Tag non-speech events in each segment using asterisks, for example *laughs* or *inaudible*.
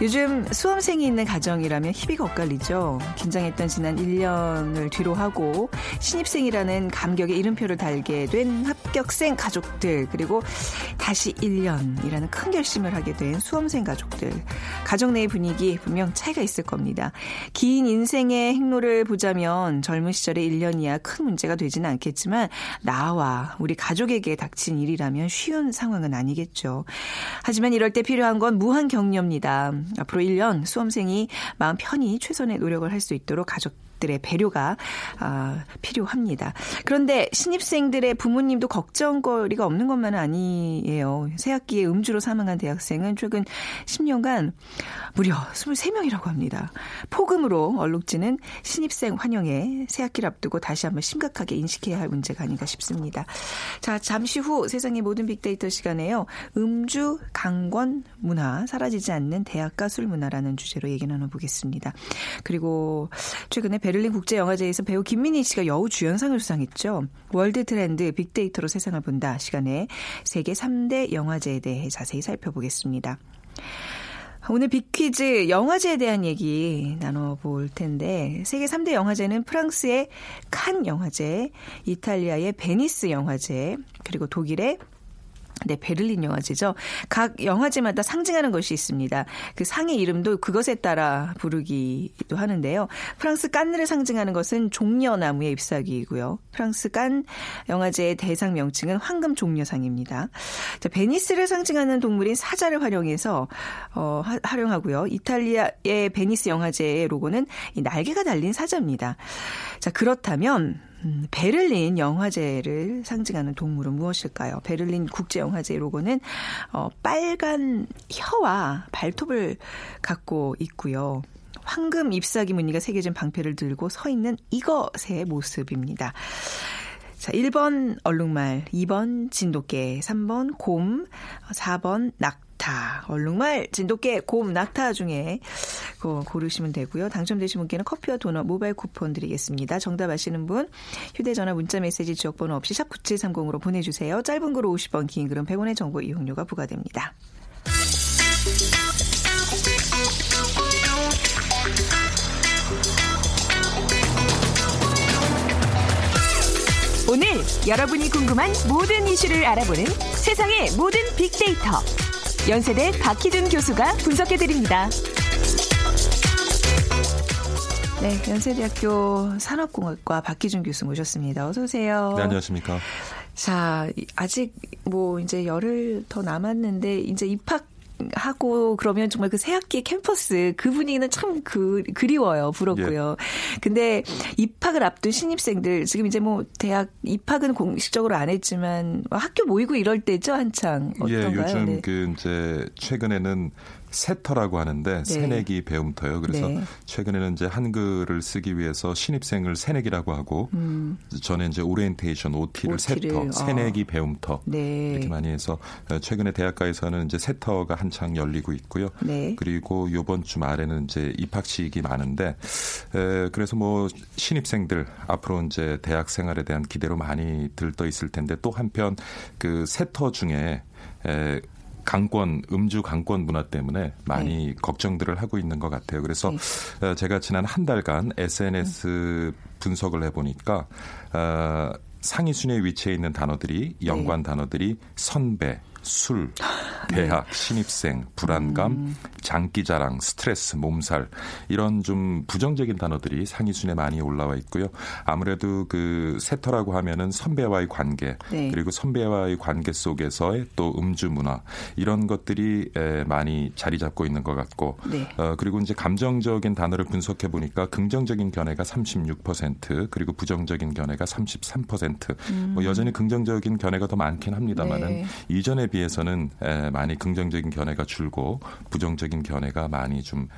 요즘 수험생이 있는 가정이라면 희비가 엇갈리죠. 긴장했던 지난 1년을 뒤로 하고 신입생이라는 감격의 이름표를 달게 된 합격생 가족들 그리고 다시 1년이라는 큰 결심을 하게 된 수험생 가족들 가정 내의 분위기 분명 차이가 있을 겁니다. 긴 인생의 행로를 보자면 젊은 시절의 1년이야 큰 문제가 되지는 않겠지만 나와 우리 가족에게 닥친 일이라면 쉬운 상황은 아니겠죠. 하지만 이럴 때 필요한 건 무한 격려입니다. 앞으로 1년 수험생이 마음 편히 최선의 노력을 할 수 있도록 가족 들의 배려가 아, 필요합니다. 그런데 신입생들의 부모님도 걱정거리가 없는 것만은 아니에요. 새학기에 음주로 사망한 대학생은 최근 10년간 무려 23명이라고 합니다. 폭음으로 얼룩지는 신입생 환영에 새학기를 앞두고 다시 한번 심각하게 인식해야 할 문제가 아닌가 싶습니다. 자, 잠시 후 세상의 모든 빅데이터 시간에요. 음주 강권 문화 사라지지 않는 대학가 술 문화라는 주제로 얘기 나눠보겠습니다. 그리고 최근에 베를린 국제 영화제에서 배우 김민희 씨가 여우 주연상을 수상했죠. 월드 트렌드 빅데이터로 세상을 본다 시간에 세계 3대 영화제에 대해 자세히 살펴보겠습니다. 오늘 빅퀴즈 영화제에 대한 얘기 나눠볼 텐데 세계 3대 영화제는 프랑스의 칸 영화제, 이탈리아의 베니스 영화제, 그리고 독일의 네, 베를린 영화제죠. 각 영화제마다 상징하는 것이 있습니다. 그 상의 이름도 그것에 따라 부르기도 하는데요. 프랑스 깐느를 상징하는 것은 종려나무의 잎사귀이고요. 프랑스 깐 영화제의 대상 명칭은 황금 종려상입니다. 자, 베니스를 상징하는 동물인 사자를 활용해서 어, 하, 활용하고요. 이탈리아의 베니스 영화제의 로고는 이 날개가 달린 사자입니다. 자, 그렇다면 음, 베를린 영화제를 상징하는 동물은 무엇일까요? 베를린 국제영화제 로고는 어, 빨간 혀와 발톱을 갖고 있고요. 황금 잎사귀 무늬가 새겨진 방패를 들고 서 있는 이것의 모습입니다. 자, 1번 얼룩말, 2번 진돗개, 3번 곰, 4번 낙 낙타, 얼룩말, 진돗개, 곰, 낙타 중에 고르시면 되고요. 당첨되신 분께는 커피와 도넛 모바일 쿠폰 드리겠습니다. 정답 아시는 분 휴대전화 문자메시지 지역번호 없이 샵 9730으로 보내주세요. 짧은 글은 50원, 긴 글은 100원의 정보 이용료가 부과됩니다. 오늘 여러분이 궁금한 모든 이슈를 알아보는 세상의 모든 빅데이터. 연세대 박희준 교수가 분석해드립니다. 네, 연세대학교 산업공학과 박희준 교수 모셨습니다. 어서 오세요. 네, 안녕하십니까. 자, 아직 뭐 이제 열흘 더 남았는데 이제 입학 하고 그러면 정말 그 새학기 캠퍼스 그 분위기는 참 그, 그리워요. 부럽고요. 예. 근데 입학을 앞둔 신입생들 지금 이제 뭐 대학 입학은 공식적으로 안 했지만 학교 모이고 이럴 때죠 한창 어떤가요? 예, 요즘 네. 그 이제 최근에는 새터라고 하는데 네. 새내기 배움터요. 그래서 네. 최근에는 이제 한글을 쓰기 위해서 신입생을 새내기라고 하고 음. 전에 이제 오리엔테이션 OT를, OT를 새터, 어. 새내기 배움터 네. 이렇게 많이 해서 어, 최근에 대학가에서는 이제 새터가 한창 열리고 있고요. 네. 그리고 요번 주말에는 이제 입학식이 많은데 에, 그래서 뭐 신입생들 앞으로 이제 대학 생활에 대한 기대로 많이 들떠 있을 텐데 또 한편 그 세터 중에 에, 강권 음주 강권 문화 때문에 많이 네. 걱정들을 하고 있는 것 같아요. 그래서 네. 어, 제가 지난 한 달간 SNS 분석을 해보니까 어, 상위 순위에 위치해 있는 단어들이 연관 네. 단어들이 선배, 술, 대학, 네. 신입생, 불안감, 음. 장기자랑, 스트레스, 몸살 이런 좀 부정적인 단어들이 상위 순에 많이 올라와 있고요. 아무래도 그 세터라고 하면은 선배와의 관계 네. 그리고 선배와의 관계 속에서의 또 음주 문화 이런 것들이 많이 자리 잡고 있는 것 같고 네. 어, 그리고 이제 감정적인 단어를 분석해 보니까 긍정적인 견해가 36% 그리고 부정적인 견해가 33% 음. 뭐 여전히 긍정적인 견해가 더 많긴 합니다만은 네. 이전에 비해서는 많이 긍정적인 견해가 줄고 부정적인 견해가 많이 좀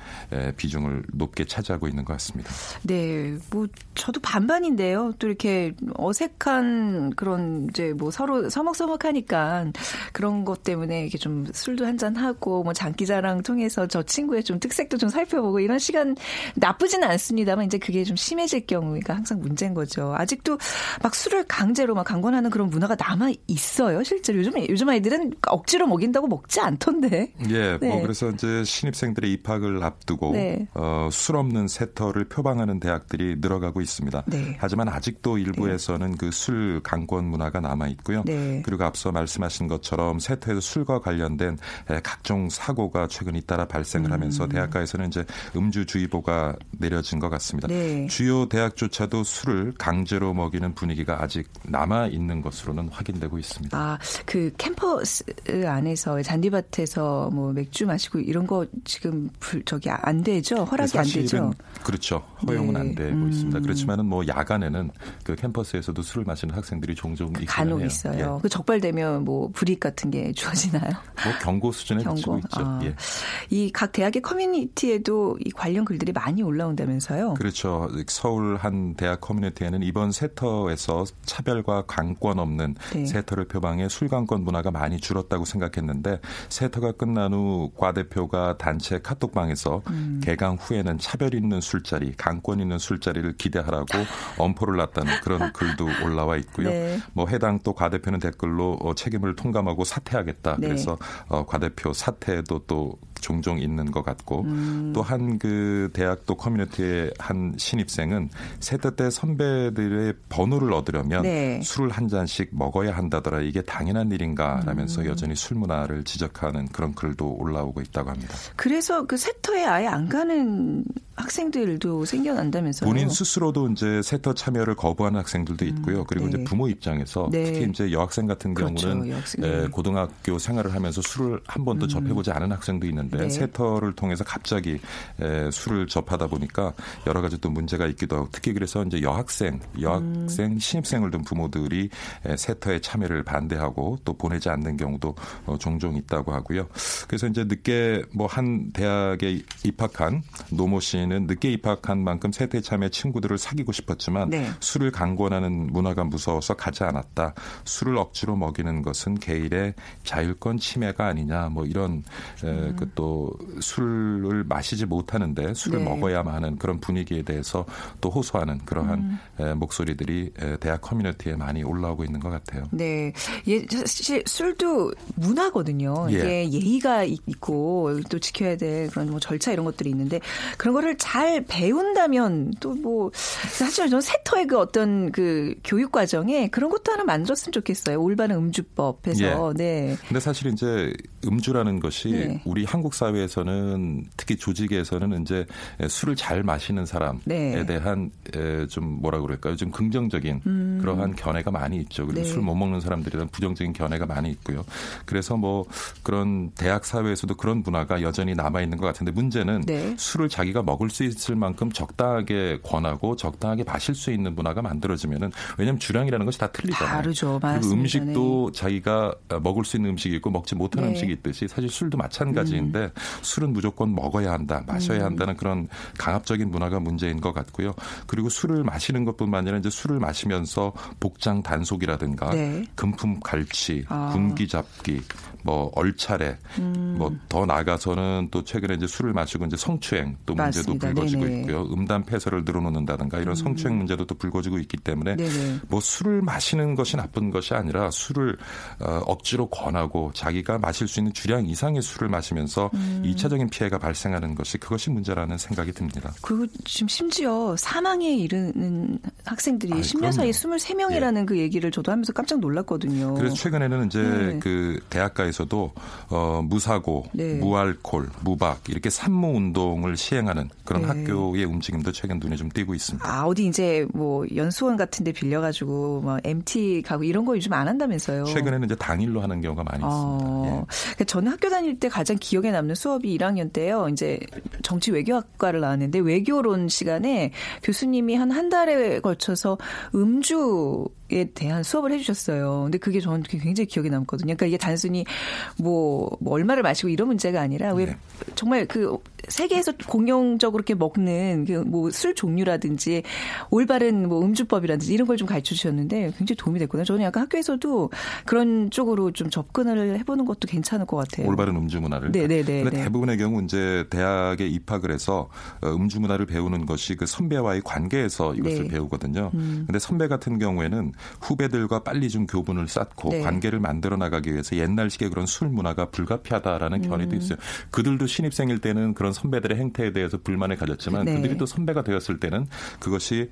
비중을 높게 차지하고 있는 것 같습니다. 네, 뭐 저도 반반인데요. 또 이렇게 어색한 그런 이제 뭐 서로 서먹서먹하니까 그런 것 때문에 이렇게 좀 술도 한 잔 하고 뭐 장기자랑 통해서 저 친구의 좀 특색도 좀 살펴보고 이런 시간 나쁘지는 않습니다만 이제 그게 좀 심해질 경우가 항상 문제인 거죠. 아직도 막 술을 강제로 막 강권하는 그런 문화가 남아 있어요. 실제로 요즘 요즘 아이들은 억지로 먹인다고 먹지 않던데. 예, 뭐 네. 뭐 그래서 이제 신입생들의 입학을 앞두고 네. 어, 술 없는 세터를 표방하는 대학들이 늘어가고 있습니다. 네. 하지만 아직도 일부에서는 네. 그술 강권 문화가 남아 있고요. 네. 그리고 앞서 말씀하신 것처럼 세터에서 술과 관련된 각종 사고가 최근 잇따라 발생을 하면서 음. 대학가에서는 이제 음주주의보가 내려진 것 같습니다. 네. 주요 대학조차도 술을 강제로 먹이는 분위기가 아직 남아 있는 것으로는 확인되고 있습니다. 아, 그 캠퍼스 안에서 잔디밭에서 뭐 맥주 마시고 이런 거 지금 불, 저기 안 되죠? 허락이 안 되죠? 그렇죠. 허용은 네. 안 되고 음. 있습니다. 그렇지만은 뭐 야간에는 그 캠퍼스에서도 술을 마시는 학생들이 종종 있긴 간혹 해요. 있어요. 예. 그 적발되면 뭐 불이익 같은 게 주어지나요? 뭐 경고 수준에 경고? 있죠. 아. 예. 이 각 대학의 커뮤니티에도 이 관련 글들이 많이 올라온다면서요? 그렇죠. 서울 한 대학 커뮤니티에는 이번 새터에서 차별과 강권 없는 네. 새터를 표방해 술강권 문화가 많이 줄었다고 생각했는데 세터가 끝난 후 과 대표가 단체 카톡방에서 음. 개강 후에는 차별 있는 술자리, 강권 있는 술자리를 기대하라고 *laughs* 엄포를 놨다는 그런 글도 올라와 있고요. 네. 뭐 해당 또 과 대표는 댓글로 어, 책임을 통감하고 사퇴하겠다. 네. 그래서 어, 과 대표 사퇴도 또 종종 있는 것 같고 음. 또한 그 대학도 커뮤니티의 한 신입생은 세대 때 선배들의 번호를 얻으려면 네. 술을 한 잔씩 먹어야 한다더라 이게 당연한 일인가라면서 음. 여전히 술 문화를 지적하는 그런 글도 올라오고 있다고 합니다. 그래서 그 세터에 아예 안 가는 학생들도 생겨난다면서요? 본인 스스로도 이제 세터 참여를 거부하는 학생들도 음, 있고요. 그리고 네. 이제 부모 입장에서 네. 특히 이제 여학생 같은 그렇죠, 경우는 여학생. 네. 고등학교 생활을 하면서 술을 한 번도 음. 접해보지 않은 학생도 있는 데 네. 세터를 통해서 갑자기 에, 술을 접하다 보니까 여러 가지 또 문제가 있기도 하고 특히 그래서 이제 여학생, 여학생, 음. 신입생을 둔 부모들이 에, 세터에 참여를 반대하고 또 보내지 않는 경우도 어, 종종 있다고 하고요. 그래서 이제 늦게 뭐 한 대학에 입학한 노모 씨는 늦게 입학한 만큼 세대 참여 친구들을 사귀고 싶었지만 네. 술을 강권하는 문화가 무서워서 가지 않았다. 술을 억지로 먹이는 것은 개인의 자율권 침해가 아니냐. 뭐 이런 음. 그또 술을 마시지 못하는데 술을 네. 먹어야만 하는 그런 분위기에 대해서 또 호소하는 그러한 음. 목소리들이 대학 커뮤니티에 많이 올라오고 있는 것 같아요. 네, 예, 사실 술도 문화거든요. 예. 이게 예의가 있고 또 지켜야 될 그런 뭐 절차 이런 것들이 있는데 그런 거를 잘 배운다면 또 뭐 사실 저는 세터의 그 어떤 그 교육 과정에 그런 것도 하나 만들었으면 좋겠어요. 올바른 음주법 해서. 예. 네. 근데 사실 이제 음주라는 것이 네. 우리 한국 사회에서는 특히 조직에서는 이제 술을 잘 마시는 사람에 네. 대한 좀 뭐라 그럴까요? 좀 긍정적인 음. 그러한 견해가 많이 있죠. 그리고 네. 술못 먹는 사람들에 대한 부정적인 견해가 많이 있고요. 그래서 뭐 그런 대학 사회에서도 그런 문화가 여전히 남아 있는 것 같은데 문제는 네. 술을 자기가 먹을 수 있을 만큼 적당하게 권하고 적당하게 마실 수 있는 문화가 만들어지면은 왜냐하면 주량이라는 것이 다 틀리잖아요. 다르죠. 그리고 음식도 네. 자기가 먹을 수 있는 음식이 있고 먹지 못하는 네. 음식이 있듯이 사실 술도 마찬가지인데 음. 술은 무조건 먹어야 한다, 마셔야 음. 한다는 그런 강압적인 문화가 문제인 것 같고요. 그리고 술을 마시는 것뿐만 아니라 이제 술을 마시면서 복장 단속이라든가 네. 금품 갈취, 아. 군기 잡기, 뭐 얼차례, 음. 뭐더 나가서는 또 최근에 이제 술을 마시고 이제 성추행 또 문제도 맞습니다. 불거지고 네네. 있고요. 음담 폐설을 늘어놓는다든가 이런 음. 성추행 문제도 또 불거지고 있기 때문에 네네. 뭐 술을 마시는 것이 나쁜 것이 아니라 술을 어, 억지로 권하고 자기가 마실 수 있는 주량 이상의 술을 마시면서 음. 2차적인 피해가 발생하는 것이 그것이 문제라는 생각이 듭니다. 그리고 지금 심지어 사망에 이르는 학생들이 아, 10년 사이 23명이라는 예. 그 얘기를 저도 하면서 깜짝 놀랐거든요. 그래서 최근에는 이제 네. 그 대학가에서도 어, 무사고, 네. 무알콜, 무박 이렇게 산모 운동을 시행하는 그런 네. 학교의 움직임도 최근 눈에 좀 띄고 있습니다. 아 어디 이제 뭐 연수원 같은 데 빌려 가지고 뭐 MT 가고 이런 거 요즘 안 한다면서요? 최근에는 이제 당일로 하는 경우가 많이 어, 있습니다. 예. 그러니까 저는 학교 다닐 때 가장 기억에 남는 수업이 1학년 때요. 이제 정치 외교학과를 나왔는데 외교론 시간에 교수님이 한한 달에 걸쳐서 음주 에 대한 수업을 해주셨어요. 근데 그게 저는 굉장히 기억에 남거든요. 그러니까 이게 단순히 뭐, 뭐 얼마를 마시고 이런 문제가 아니라 왜 네. 정말 그 세계에서 공용적으로 이렇게 먹는 그 뭐 술 종류라든지 올바른 뭐 음주법이라든지 이런 걸 좀 가르쳐 주셨는데 굉장히 도움이 됐거든요. 저는 약간 학교에서도 그런 쪽으로 좀 접근을 해보는 것도 괜찮을 것 같아요. 올바른 음주 문화를. 네네네. 네, 근데 네. 대부분의 경우 이제 대학에 입학을 해서 어, 음주 문화를 배우는 것이 그 선배와의 관계에서 이것을 네. 배우거든요. 음. 근데 선배 같은 경우에는 후배들과 빨리 좀 교분을 쌓고 네. 관계를 만들어 나가기 위해서 옛날식의 그런 술 문화가 불가피하다라는 음. 견해도 있어요. 그들도 신입생일 때는 그런 선배들의 행태에 대해서 불만을 가졌지만 네. 그들이 또 선배가 되었을 때는 그것이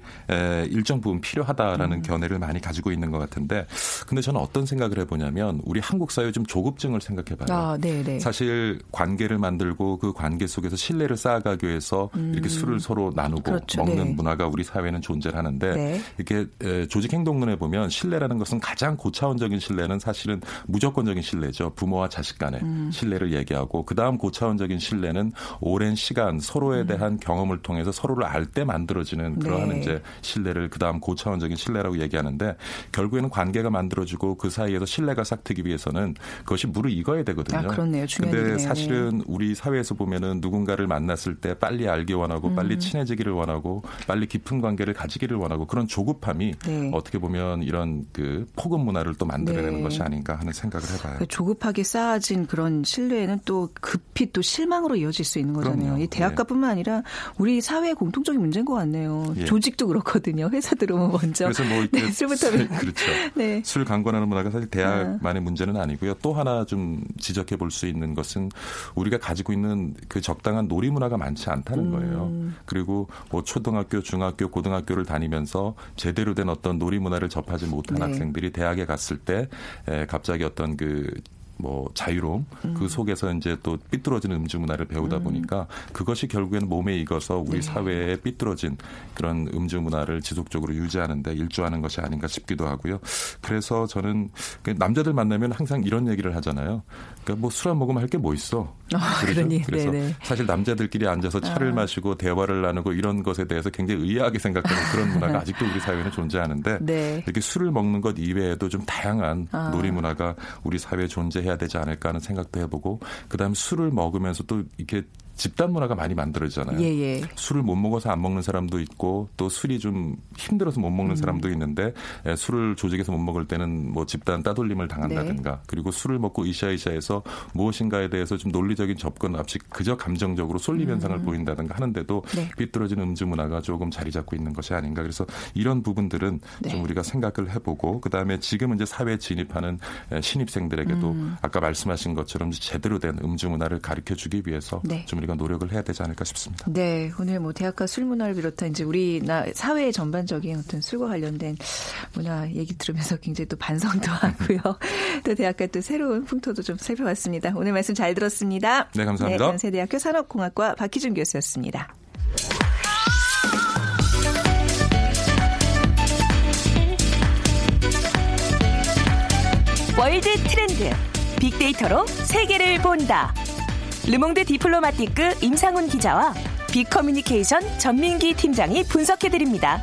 일정 부분 필요하다라는 음. 견해를 많이 가지고 있는 것 같은데 근데 저는 어떤 생각을 해보냐면 우리 한국 사회 좀 조급증을 생각해봐요. 아, 네, 네. 사실 관계를 만들고 그 관계 속에서 신뢰를 쌓아가기 위해서 음. 이렇게 술을 서로 나누고 그렇죠. 먹는 네. 문화가 우리 사회는 존재를 하는데 네. 이렇게 조직 행동론에 보면 신뢰라는 것은 가장 고차원적인 신뢰는 사실은 무조건적인 신뢰죠. 부모와 자식 간의 음. 신뢰를 얘기하고 그 다음 고차원적인 신뢰는 오랜 시간 서로에 음. 대한 경험을 통해서 서로를 알 때 만들어지는 그러한 네. 이제 신뢰를 그 다음 고차원적인 신뢰라고 얘기하는데 결국에는 관계가 만들어지고 그 사이에서 신뢰가 싹트기 위해서는 그것이 무르익어야 되거든요. 아, 그렇네요. 근데 사실은 우리 사회에서 보면은 누군가를 만났을 때 빨리 알기 원하고 음. 빨리 친해지기를 원하고 빨리 깊은 관계를 가지기를 원하고 그런 조급함이 네. 어떻게 보면 이런 그 폭음 문화를 또 만들어내는 네. 것이 아닌가 하는 생각을 해봐요. 그 조급하게 쌓아진 그런 신뢰는 또 급히 또 실망으로 이어질 수 있는 거잖아요. 그럼요. 이 대학가뿐만 예. 아니라 우리 사회의 공통적인 문제인 것 같네요. 예. 조직도 그렇거든요. 회사 들어오면 먼저 그래서 뭐 네, 술부터 그렇죠. 네. 술 *laughs* 강권하는 문화가 사실 대학만의 아. 문제는 아니고요. 또 하나 좀 지적해 볼 수 있는 것은 우리가 가지고 있는 그 적당한 놀이 문화가 많지 않다는 음. 거예요. 그리고 뭐 초등학교, 중학교, 고등학교를 다니면서 제대로 된 어떤 놀이 문화를 접하지 못한 네. 학생들이 대학에 갔을 때 에, 갑자기 어떤 그 뭐 자유로움 그 음. 그 속에서 이제 또 삐뚤어지는 음주 문화를 배우다 음. 보니까 그것이 결국에는 몸에 익어서 우리 네. 사회에 삐뚤어진 그런 음주 문화를 지속적으로 유지하는데 일조하는 것이 아닌가 싶기도 하고요. 그래서 저는 그 남자들 만나면 항상 이런 얘기를 하잖아요. 그러니까 뭐 술 안 먹으면 할 게 뭐 있어. 아, 그러니, 그래서 네네. 사실 남자들끼리 앉아서 차를 아. 마시고 대화를 나누고 이런 것에 대해서 굉장히 의아하게 생각하는 그런 문화가 아직도 우리 사회에는 존재하는데 네. 이렇게 술을 먹는 것 이외에도 좀 다양한 아. 놀이 문화가 우리 사회에 존재해야 되지 않을까 하는 생각도 해보고 그다음에 술을 먹으면서 또 이렇게 집단 문화가 많이 만들어지잖아요. 예, 예. 술을 못 먹어서 안 먹는 사람도 있고 또 술이 좀 힘들어서 못 먹는 음. 사람도 있는데 예, 술을 조직에서 못 먹을 때는 뭐 집단 따돌림을 당한다든가 네. 그리고 술을 먹고 이샤이샤해서 무엇인가에 대해서 좀 논리적인 접근 없이 그저 감정적으로 쏠림 현상을 음. 보인다든가 하는데도 네. 삐뚤어진 음주 문화가 조금 자리 잡고 있는 것이 아닌가 그래서 이런 부분들은 네. 좀 우리가 생각을 해보고 그 다음에 지금 이제 사회에 진입하는 예, 신입생들에게도 음. 아까 말씀하신 것처럼 제대로 된 음주 문화를 가르쳐 주기 위해서 네. 좀 우리가 노력을 해야 되지 않을까 싶습니다. 네, 오늘 뭐 대학가 술 문화를 비롯한 이제 우리 나 사회 전반적인 어떤 술과 관련된 문화 얘기 들으면서 굉장히 또 반성도 *laughs* 하고요. 또 대학가 또 새로운 풍토도 좀 살펴봤습니다. 오늘 말씀 잘 들었습니다. 네, 감사합니다. 네, 연세대학교 산업공학과 박희준 교수였습니다. 월드 트렌드 빅데이터로 세계를 본다. 르몽드 디플로마티크 임상훈 기자와 빅커뮤니케이션 전민기 팀장이 분석해드립니다.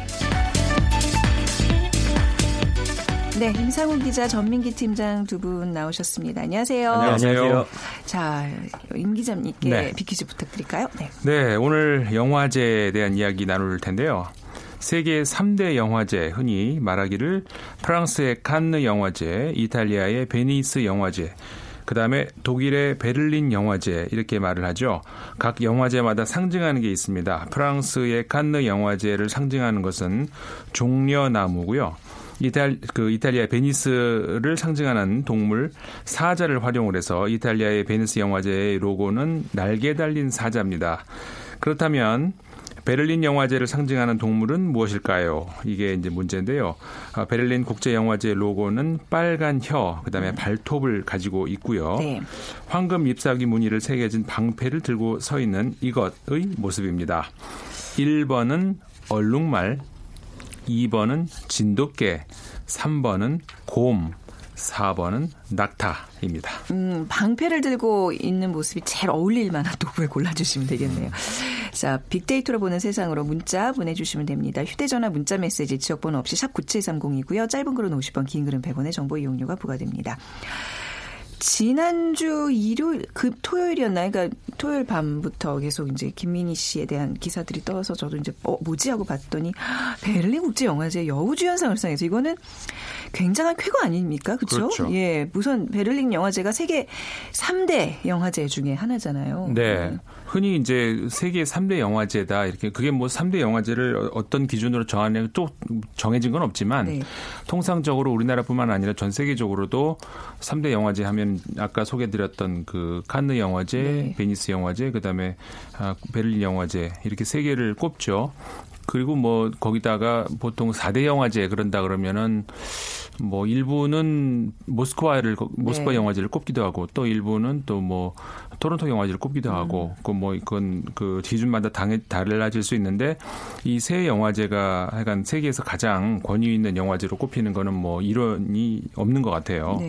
네, 임상훈 기자, 전민기 팀장 두 분 나오셨습니다. 안녕하세요. 안녕하세요. 자, 임 기자님께 네. 빅퀴즈 부탁드릴까요? 네. 네, 오늘 영화제에 대한 이야기 나눌 텐데요. 세계 3대 영화제 흔히 말하기를 프랑스의 칸느 영화제, 이탈리아의 베니스 영화제, 그 다음에 독일의 베를린 영화제 이렇게 말을 하죠. 각 영화제마다 상징하는 게 있습니다. 프랑스의 칸느 영화제를 상징하는 것은 종려나무고요. 이탈 그 이탈리아 베니스를 상징하는 동물 사자를 활용을 해서 이탈리아의 베니스 영화제의 로고는 날개 달린 사자입니다. 그렇다면 베를린 영화제를 상징하는 동물은 무엇일까요? 이게 이제 문제인데요. 아, 베를린 국제 영화제 로고는 빨간 혀, 그다음에 발톱을 가지고 있고요. 네. 황금 잎사귀 무늬를 새겨진 방패를 들고 서 있는 이것의 모습입니다. 1번은 얼룩말, 2번은 진돗개, 3번은 곰, 4번은 낙타입니다. 음, 방패를 들고 있는 모습이 제일 어울릴 만한 도구를 골라주시면 되겠네요. 음. 자, 빅데이터로 보는 세상으로 문자 보내주시면 됩니다. 휴대전화 문자 메시지 지역번호 없이 샵 9730이고요. 짧은 글은 50원, 긴 글은 100원의 정보 이용료가 부과됩니다. 지난주 일요일 그 토요일이었나요? 그러니까 토요일 밤부터 계속 이제 김민희 씨에 대한 기사들이 떠서 저도 이제 어 뭐지 하고 봤더니 베를린 국제 영화제 여우주연상을 수상해서 이거는 굉장한 쾌거 아닙니까? 그렇죠? 그렇죠. 예. 우선 베를린 영화제가 세계 3대 영화제 중에 하나잖아요. 네. 흔히 이제 세계 3대 영화제다 이렇게 그게 뭐 3대 영화제를 어떤 기준으로 정하냐 또 정해진 건 없지만 네. 통상적으로 우리나라뿐만 아니라 전 세계적으로도 3대 영화제 하면 아까 소개드렸던 그 칸느 영화제, 네. 베니스 영화제, 그다음에 아, 베를린 영화제 이렇게 세 개를 꼽죠. 그리고 뭐 거기다가 보통 4대 영화제 그런다 그러면은 뭐 일부는 모스크바를 모스크바 네. 영화제를 꼽기도 하고 또 일부는 또 뭐 토론토 영화제를 꼽기도 하고 음. 그뭐 이건 그 기준마다 당해 달라질 수 있는데 이 세 영화제가 하여간 세계에서 가장 권위 있는 영화제로 꼽히는 거는 뭐 이론이 없는 것 같아요.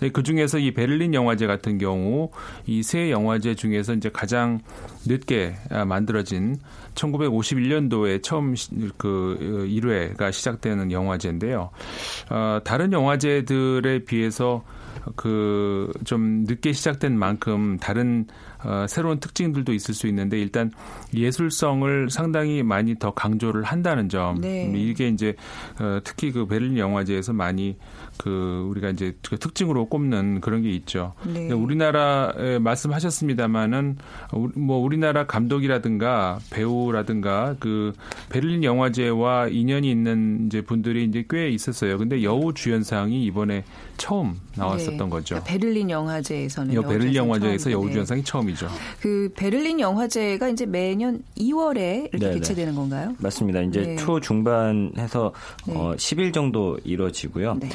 네. 그 중에서 이 베를린 영화제 같은 경우 이 세 영화제 중에서 이제 가장 늦게 만들어진 1951년도에 처음 그 1회가 시작되는 영화제인데요. 어, 다른 영화제들에 비해서 그 좀 늦게 시작된 만큼 다른 어, 새로운 특징들도 있을 수 있는데 일단 예술성을 상당히 많이 더 강조를 한다는 점 네. 이게 이제 어, 특히 그 베를린 영화제에서 많이 그 우리가 이제 그 특징으로 꼽는 그런 게 있죠. 네. 우리나라에 말씀하셨습니다마는 뭐 우리나라 감독이라든가 배우라든가 그 베를린 영화제와 인연이 있는 이제 분들이 이제 꽤 있었어요. 근데 여우 주연상이 이번에 처음 나왔었던 네. 거죠. 그러니까 베를린 영화제에서는 여, 베를린 영화제에서 여우 주연상이 처음이죠. 그 베를린 영화제가 이제 매년 2월에 이렇게 네네. 개최되는 건가요? 맞습니다. 이제 네. 초 중반해서 네. 어, 10일 정도 이루어지고요. 네.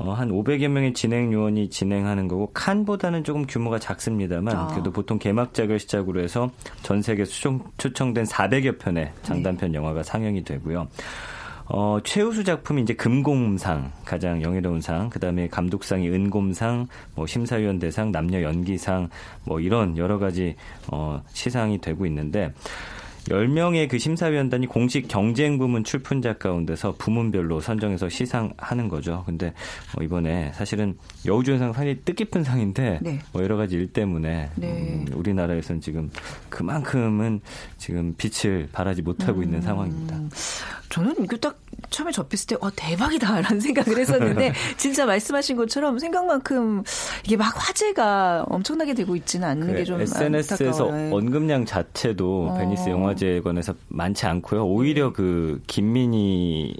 어, 한 500여 명의 진행 요원이 진행하는 거고 칸보다는 조금 규모가 작습니다만 아. 그래도 보통 개막작을 시작으로 해서 전 세계 수청, 초청된 400여 편의 장단편 네. 영화가 상영이 되고요. 어, 최우수 작품이 이제 금곰상, 가장 영예로운 상, 그 다음에 감독상이 은곰상, 뭐 심사위원 대상, 남녀 연기상, 뭐 이런 여러 가지, 어, 시상이 되고 있는데, 10명의 그 심사위원단이 공식 경쟁 부문 출품작 가운데서 부문별로 선정해서 시상하는 거죠. 근데 뭐 이번에 사실은 여우주연상 상이 뜻깊은 상인데 네. 뭐 여러 가지 일 때문에 네. 음, 우리나라에서는 지금 그만큼은 지금 빛을 발하지 못하고 음. 있는 상황입니다. 저는 이거 딱 처음에 접했을 때, 와, 대박이다 라는 *laughs* 생각을 했었는데, *laughs* 진짜 말씀하신 것처럼 생각만큼 이게 막 화제가 엄청나게 되고 있지는 않는 그 게좀 SNS에서 안타까워요. 언급량 자체도 어. 베니스 영화제에 관해서 많지 않고요. 오히려 그 김민희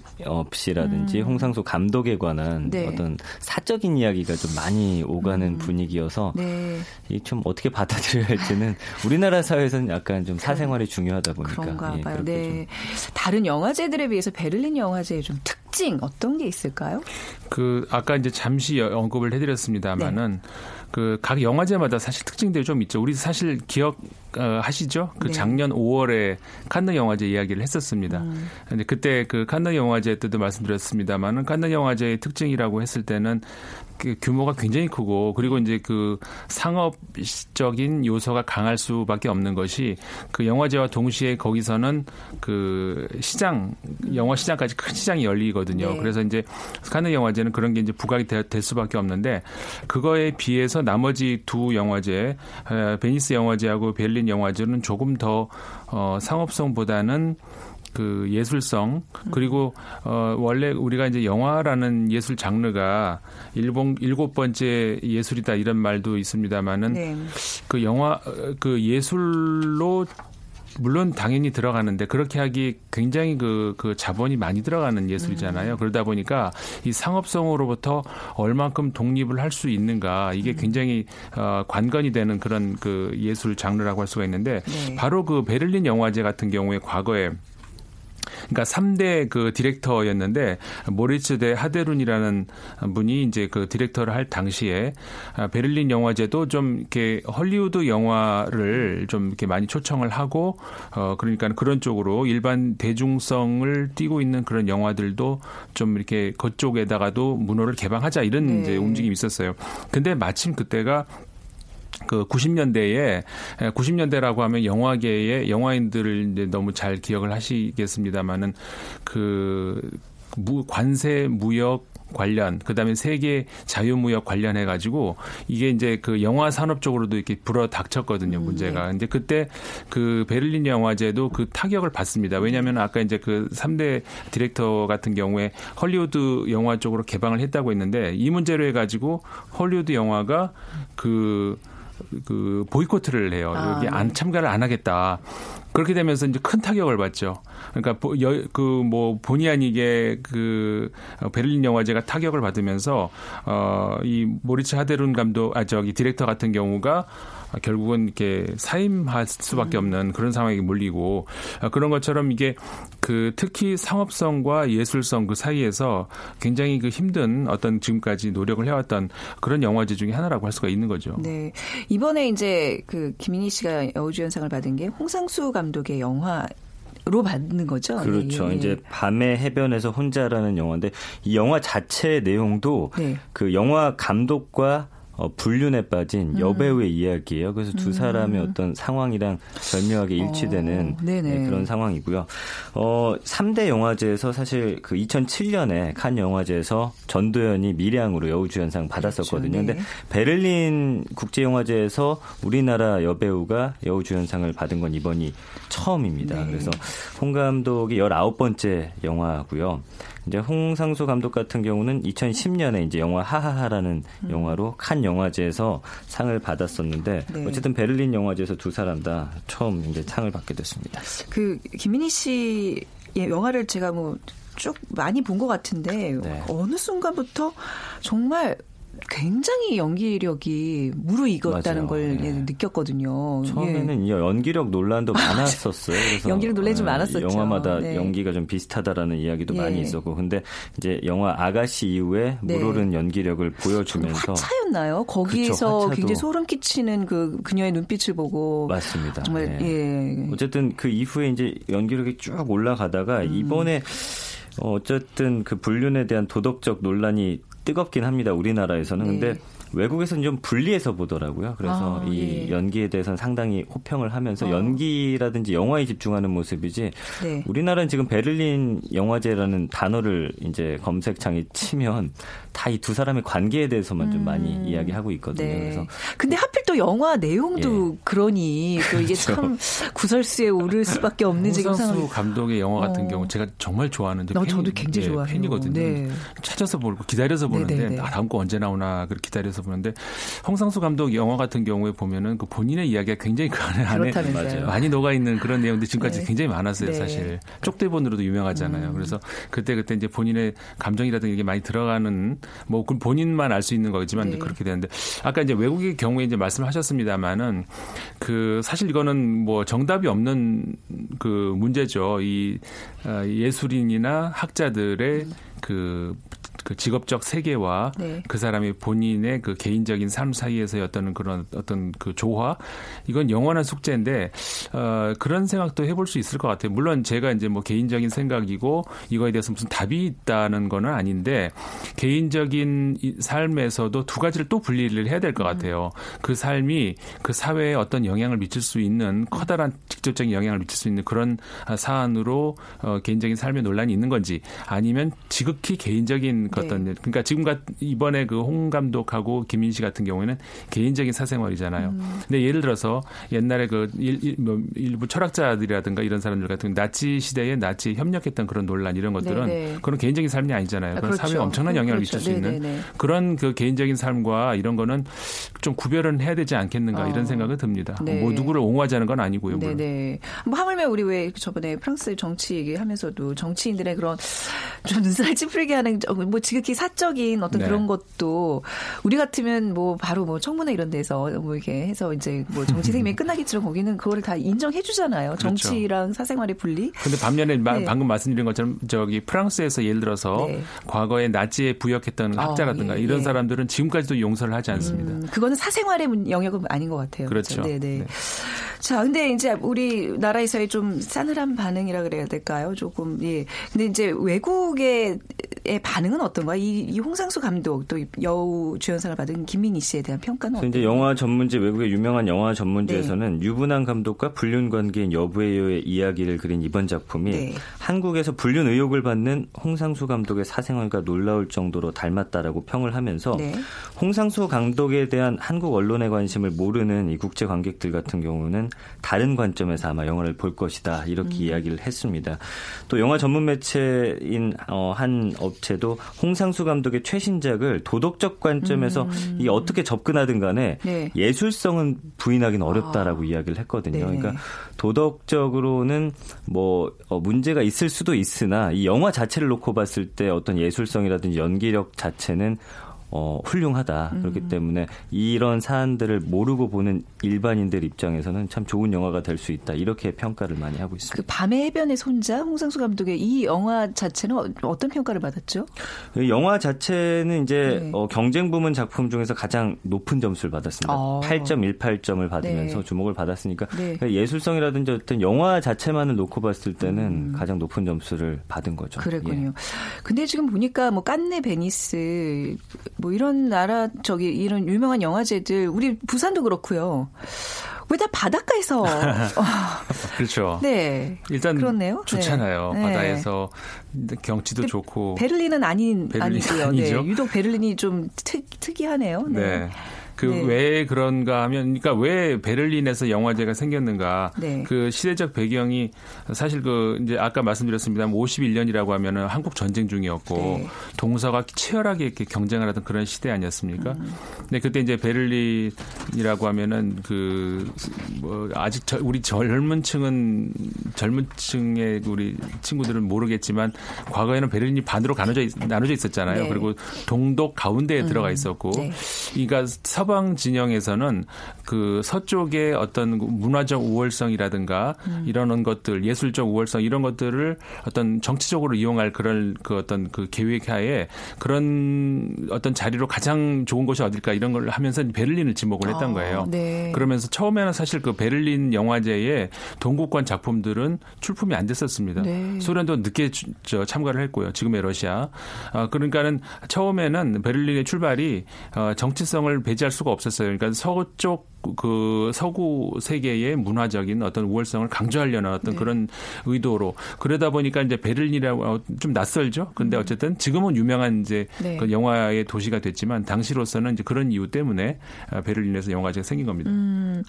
씨라든지 음. 홍상수 감독에 관한 네. 어떤 사적인 이야기가 좀 많이 오가는 음. 분위기여서 네. 이좀 어떻게 받아들여야 할지는 *laughs* 우리나라 사회에서는 약간 좀 사생활이 중요하다 보니까. 그런가 예, 봐요. 네. 다른 영화제들에 비해서 베를린 영화 영화제의 좀 특징 어떤 게 있을까요? 그 아까 이제 잠시 언급을 해드렸습니다만은 네. 그각 영화제마다 사실 특징들이 좀 있죠. 우리 사실 기억 어, 하시죠? 그 네. 작년 5월에 칸느 영화제 이야기를 했었습니다. 음. 근데 그때 그 칸느 영화제 때도 말씀드렸습니다만은 칸느 영화제의 특징이라고 했을 때는 그 규모가 굉장히 크고 그리고 이제 그 상업적인 요소가 강할 수밖에 없는 것이 그 영화제와 동시에 거기서는 그 시장 영화 시장까지 큰 시장이 열리거든요. 네. 그래서 이제 칸느 영화제는 그런 게 이제 부각이 될, 될 수밖에 없는데 그거에 비해서 나머지 두 영화제 베니스 영화제하고 베를린 영화제는 조금 더 어, 상업성보다는 그 예술성 그리고 어 원래 우리가 이제 영화라는 예술 장르가 일본 일곱 번째 예술이다 이런 말도 있습니다만은 네. 그 영화 그 예술로 물론 당연히 들어가는데 그렇게 하기 굉장히 그, 그 자본이 많이 들어가는 예술이잖아요. 음. 그러다 보니까 이 상업성으로부터 얼만큼 독립을 할 수 있는가 이게 음. 굉장히 어, 관건이 되는 그런 그 예술 장르라고 할 수가 있는데 네. 바로 그 베를린 영화제 같은 경우에 과거에 그러니까 3대 그 디렉터였는데 모리츠 대 하데룬이라는 분이 이제 그 디렉터를 할 당시에 아, 베를린 영화제도 좀 이렇게 헐리우드 영화를 좀 이렇게 많이 초청을 하고 어 그러니까 그런 쪽으로 일반 대중성을 띠고 있는 그런 영화들도 좀 이렇게 그쪽에다가도 문호를 개방하자 이런 네. 이제 움직임이 있었어요. 근데 마침 그때가 그 90년대에 90년대라고 하면 영화계의 영화인들을 이제 너무 잘 기억을 하시겠습니다만은 그 무, 관세 무역 관련 그다음에 세계 자유무역 관련해 가지고 이게 이제 그 영화 산업 쪽으로도 이렇게 불어 닥쳤거든요 음, 문제가. 네. 근데 그때 그 베를린 영화제도 그 타격을 받습니다. 왜냐하면 아까 이제 그 3대 디렉터 같은 경우에 헐리우드 영화 쪽으로 개방을 했다고 했는데 이 문제로 해 가지고 헐리우드 영화가 그 그 보이코트를 해요. 아, 여기 안 네. 참가를 안 하겠다. 그렇게 되면서 이제 큰 타격을 받죠. 그러니까 그뭐 본의 아니게 그 베를린 영화제가 타격을 받으면서 어이 모리츠 하델른 감독 아 저기 디렉터 같은 경우가 결국은 이렇게 사임할 수밖에 음. 없는 그런 상황에 몰리고 아, 그런 것처럼 이게 그 특히 상업성과 예술성 그 사이에서 굉장히 그 힘든 어떤 지금까지 노력을 해왔던 그런 영화제 중에 하나라고 할 수가 있는 거죠. 네. 이번에 이제 그 김인희 씨가 여우주연상을 받은 게 홍상수 감독의 영화 로 받는 거죠. 그렇죠. 예. 이제 밤의 해변에서 혼자라는 영화인데 이 영화 자체의 내용도 네. 그 영화 감독과 어, 불륜에 빠진 음. 여배우의 이야기예요. 그래서 두 사람의 음. 어떤 상황이랑 절묘하게 일치되는 어, 네, 그런 상황이고요. 어, 3대 영화제에서 사실 그 2007년에 칸 영화제에서 전도연이 미량으로 여우주연상 받았었거든요. 그렇죠, 네. 근데 베를린 국제영화제에서 우리나라 여배우가 여우주연상을 받은 건 이번이 처음입니다. 네. 그래서 홍 감독이 19번째 영화고요. 이제 홍상수 감독 같은 경우는 2010년에 이제 영화 하하하라는 음. 영화로 칸 영화제에서 상을 받았었는데 네. 어쨌든 베를린 영화제에서 두 사람 다 처음 이제 상을 받게 됐습니다. 그 김민희 씨의 영화를 제가 뭐 쭉 많이 본 것 같은데 네. 어느 순간부터 정말 굉장히 연기력이 무르익었다는 맞아요. 걸 예. 느꼈거든요. 처음에는 예. 연기력 논란도 많았었어요. 그래서 연기력 논란이 좀 예, 많았었죠. 영화마다 네. 연기가 좀 비슷하다라는 이야기도 예. 많이 있었고, 근데 이제 영화 아가씨 이후에 네. 물오른 연기력을 보여주면서 화차였나요? 거기에서 그쵸, 굉장히 소름 끼치는 그 그녀의 눈빛을 보고 맞습니다. 정말 네. 예. 어쨌든 그 이후에 이제 연기력이 쭉 올라가다가 음. 이번에 어쨌든 그 불륜에 대한 도덕적 논란이 뜨겁긴 합니다. 우리나라에서는. 네. 근데 외국에서는 좀 분리해서 보더라고요. 그래서 아, 이 예. 연기에 대해서는 상당히 호평을 하면서 어. 연기라든지 영화에 집중하는 모습이지 네. 우리나라는 지금 베를린 영화제라는 단어를 이제 검색창에 치면 다 이 두 사람의 관계에 대해서만 음. 좀 많이 음. 이야기하고 있거든요. 네. 그래서 근데 하필 또 영화 내용도 예. 그러니 또 이게 그렇죠. 참 구설수에 오를 수밖에 없는 지금 상황. 감독의 영화 같은 어. 경우 제가 정말 좋아하는데 어, 팬, 저도 굉장히 예, 좋아해요. 팬이거든요. 네. 찾아서 보고 기다려서 보는데 네, 네, 네. 아, 다음 거 언제 나오나 그렇게 기다려서 가서 보는데 홍상수 감독 영화 같은 경우에 보면은 그 본인의 이야기가 굉장히 그 안에 많이 녹아 있는 그런 내용들이 지금까지 네. 굉장히 많았어요, 네. 사실. 쪽대본으로도 유명하잖아요. 음. 그래서 그때 그때 이제 본인의 감정이라든가 이게 많이 들어가는 뭐 본인만 알 수 있는 거지만 네. 그렇게 되는데 아까 이제 외국의 경우에 이제 말씀하셨습니다만은 그 사실 이거는 뭐 정답이 없는 그 문제죠. 이 어, 예술인이나 학자들의 음. 그 그 직업적 세계와 네. 그 사람이 본인의 그 개인적인 삶 사이에서의 어떤 그런 어떤 그 조화 이건 영원한 숙제인데 어 그런 생각도 해볼 수 있을 것 같아요. 물론 제가 이제 뭐 개인적인 생각이고 이거에 대해서 무슨 답이 있다는 거는 아닌데 개인적인 삶에서도 두 가지를 또 분리를 해야 될 것 같아요. 그 삶이 그 사회에 어떤 영향을 미칠 수 있는 커다란 직접적인 영향을 미칠 수 있는 그런 사안으로 어 개인적인 삶의 논란이 있는 건지 아니면 지극히 개인적인 그 어떤 네. 그러니까 지금 같 이번에 그 홍 감독하고 김민 씨 같은 경우에는 개인적인 사생활이잖아요. 음. 근데 예를 들어서 옛날에 그 일, 일, 뭐 일부 철학자들이라든가 이런 사람들 같은 나치 시대에 나치 협력했던 그런 논란 이런 것들은 네네. 네. 그런 개인적인 삶이 아니잖아요. 그런 그렇죠. 사회에 엄청난 영향을 그렇죠. 미칠 수 있는 네네네. 그런 그 개인적인 삶과 이런 거는 좀 구별은 해야 되지 않겠는가 어. 이런 생각은 듭니다. 네. 뭐 누구를 옹호하자는 건 아니고요. 네네. 뭐 하물며 우리 왜 저번에 프랑스 정치 얘기하면서도 정치인들의 그런 좀 눈살 찌푸리게 하는 뭐 지극히 사적인 어떤 네. 그런 것도 우리 같으면 뭐 바로 뭐 청문회 이런 데서 뭐 이렇게 해서 이제 뭐 정치 생명이 끝나기 전에 거기는 그거를 다 인정해 주잖아요. 그렇죠. 정치랑 그렇죠. 사생활의 분리. 근데 반면에 네. 방금 말씀드린 것처럼 저기 프랑스에서 예를 들어서 네. 과거에 나치에 부역했던 아, 학자라든가 예, 이런 예. 사람들은 지금까지도 용서를 하지 않습니다. 음, 그거는 사생활의 영역은 아닌 것 같아요. 그렇죠. 네네. 네. 자, 근데 이제 우리 나라에서의 좀 싸늘한 반응이라 그래야 될까요? 조금 예. 근데 이제 외국의 반응은 어떤가? 이, 이 홍상수 감독 또 여우 주연상을 받은 김민희 씨에 대한 평가는 어떤가요? 이제 영화 전문지 외국의 유명한 영화 전문지에서는 네. 유부남 감독과 불륜 관계인 여부의 이야기를 그린 이번 작품이 네. 한국에서 불륜 의혹을 받는 홍상수 감독의 사생활과 놀라울 정도로 닮았다라고 평을 하면서 네. 홍상수 감독에 대한 한국 언론의 관심을 모르는 이 국제 관객들 같은 경우는 다른 관점에서 아마 영화를 볼 것이다 이렇게 음. 이야기를 했습니다. 또 영화 전문 매체인 어, 한 업체도 홍상수 감독의 최신작을 도덕적 관점에서 음. 이 어떻게 접근하든 간에 네. 예술성은 부인하기는 어렵다라고 아. 이야기를 했거든요. 네. 그러니까 도덕적으로는 뭐 어, 문제가 있을 수도 있으나 이 영화 자체를 놓고 봤을 때 어떤 예술성이라든지 연기력 자체는 어, 훌륭하다. 음. 그렇기 때문에 이런 사안들을 모르고 보는 일반인들 입장에서는 참 좋은 영화가 될 수 있다. 이렇게 평가를 많이 하고 있습니다. 그 밤의 해변의 손자 홍상수 감독의 이 영화 자체는 어, 어떤 평가를 받았죠? 그 영화 자체는 이제 네. 어, 경쟁 부문 작품 중에서 가장 높은 점수를 받았습니다. 어. 8.18점을 받으면서 네. 주목을 받았으니까 네. 그러니까 예술성이라든지 어떤 영화 자체만을 놓고 봤을 때는 음. 가장 높은 점수를 받은 거죠. 그랬군요. 예. 근데 지금 보니까 뭐 깐느 베니스 뭐 이런 나라 저기 이런 유명한 영화제들 우리 부산도 그렇고요. 왜 다 바닷가에서 *laughs* 그렇죠. 네. 일단 그렇네요. 좋잖아요. 네. 바다에서 경치도 좋고 베를린은 아닌 베를린 아니고요. 네. 유독 베를린이 좀 특, 특이하네요. 네. 네. 그왜 네. 그런가 하면 그러니까 왜 베를린에서 영화제가 생겼는가? 네. 그 시대적 배경이 사실 그 이제 아까 말씀드렸습니다만 51년이라고 하면은 한국 전쟁 중이었고 네. 동서가 치열하게 이렇게 경쟁을 하던 그런 시대 아니었습니까? 음. 근데 그때 이제 베를린이라고 하면은 그 뭐 아직 저, 우리 젊은 층은 젊은 층의 우리 친구들은 모르겠지만 과거에는 베를린이 반으로 나눠져, 나눠져 있었잖아요. 네. 그리고 동독 가운데에 음. 들어가 있었고 네. 그러니까 서 서방 진영에서는 그 서쪽의 어떤 문화적 우월성이라든가 음. 이런 것들 예술적 우월성 이런 것들을 어떤 정치적으로 이용할 그런 그 어떤 그 계획하에 그런 어떤 자리로 가장 좋은 곳이 어딜까 이런 걸 하면서 베를린을 지목을 했던 아, 거예요. 아, 네. 그러면서 처음에는 사실 그 베를린 영화제에 동국권 작품들은 출품이 안 됐었습니다. 네. 소련도 늦게 저 참가를 했고요. 지금의 러시아. 아, 그러니까는 처음에는 베를린의 출발이 어, 정치성을 배제할 수 수가 없었어요. 그러니까 서쪽 그 서구 세계의 문화적인 어떤 우월성을 강조하려는 어떤 네. 그런 의도로 그러다 보니까 이제 베를린이라고 좀 낯설죠. 근데 음. 어쨌든 지금은 유명한 이제 네. 그 영화의 도시가 됐지만 당시로서는 이제 그런 이유 때문에 베를린에서 영화제가 생긴 겁니다. 음,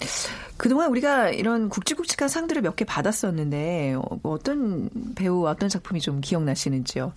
그동안 우리가 이런 굵직굵직한 상들을 몇 개 받았었는데 어, 어떤 배우 어떤 작품이 좀 기억나시는지요?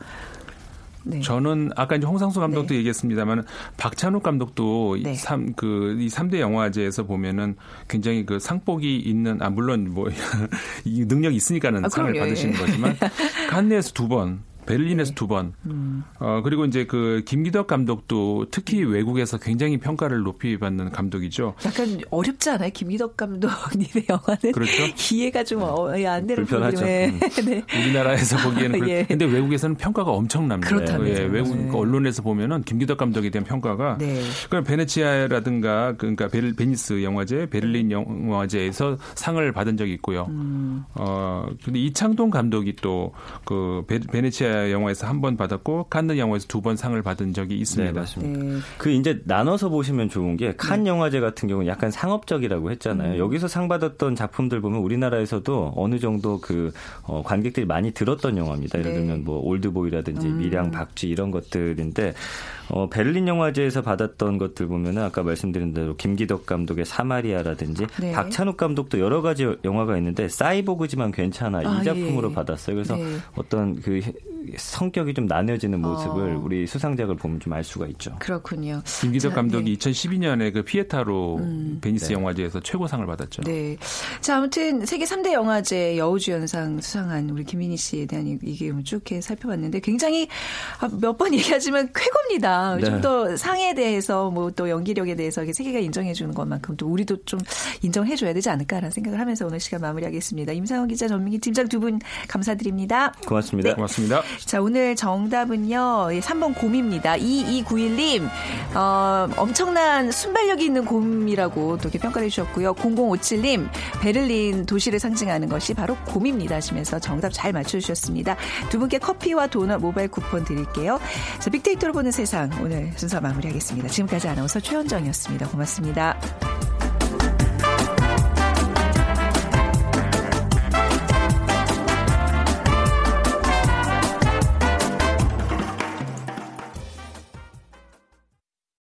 네. 저는 아까 이제 홍상수 감독도 네. 얘기했습니다만 박찬욱 감독도 네. 이 3, 그, 이 3대 영화제에서 보면은 굉장히 그 상복이 있는, 아, 물론 뭐, *laughs* 이 능력이 있으니까는 아, 상을 받으시는 예. 거지만, *laughs* 칸네에서 두 번, 베를린에서 네. 두 번. 음. 어, 그리고 이제 그 김기덕 감독도 특히 외국에서 굉장히 평가를 높이 받는 감독이죠. 약간 어렵지 않아요? 김기덕 감독님의 *laughs* 영화는. 그렇죠. 이해가 좀 어, 안 되는 불편하죠. 음. *laughs* 네. 우리나라에서 보기에는. *laughs* 예. 근데 외국에서는 평가가 엄청납니다. 그렇다면 예, 외국 네. 언론에서 보면은 김기덕 감독에 대한 평가가. 네. 그럼 베네치아라든가 그러니까 베를, 베니스 영화제, 베를린 네. 영화제에서 상을 받은 적이 있고요. 음. 어, 근데 이창동 감독이 또 그 베네치아 영화에서 한 번 받았고 칸느 영화에서 두 번 상을 받은 적이 있습니다. 네, 맞습니다. 네. 그 이제 나눠서 보시면 좋은 게칸 네. 영화제 같은 경우는 약간 상업적이라고 했잖아요. 음. 여기서 상 받았던 작품들 보면 우리나라에서도 어느 정도 그 어, 관객들이 많이 들었던 영화입니다. 예를 네. 들면 뭐 올드보이라든지 음. 밀양 박쥐 이런 것들인데 어, 베를린 영화제에서 받았던 것들 보면은 아까 말씀드린 대로 김기덕 감독의 사마리아라든지 네. 박찬욱 감독도 여러 가지 영화가 있는데 사이보그지만 괜찮아 이 아, 작품으로 예. 받았어요. 그래서 네. 어떤 그 성격이 좀 나뉘어지는 모습을 어. 우리 수상작을 보면 좀 알 수가 있죠. 그렇군요. 김기덕 자, 감독이 네. 2012년에 그 피에타로 음. 베니스 네. 영화제에서 최고상을 받았죠. 네. 자, 아무튼 세계 3대 영화제 여우주연상 수상한 우리 김민희 씨에 대한 얘기 쭉 살펴봤는데 굉장히 아, 몇번 *laughs* 얘기하지만 쾌 네. 좀더 상에 대해서 뭐 또 연기력에 대해서 세계가 인정해 주는 것만큼 또 우리도 좀 인정해 줘야 되지 않을까라는 생각을 하면서 오늘 시간 마무리하겠습니다. 임상원 기자, 전민기 팀장 두 분 감사드립니다. 고맙습니다. 네. 고맙습니다. 자, 오늘 정답은요. 3번 곰입니다. 2291님, 어, 엄청난 순발력이 있는 곰이라고 또 이렇게 평가를 해주셨고요. 0057님, 베를린 도시를 상징하는 것이 바로 곰입니다. 하시면서 정답 잘 맞춰 주셨습니다. 두 분께 커피와 도넛 모바일 쿠폰 드릴게요. 자, 빅데이터로 보는 세상 오늘 순서 마무리하겠습니다. 지금까지 아나운서 최현정이었습니다. 고맙습니다.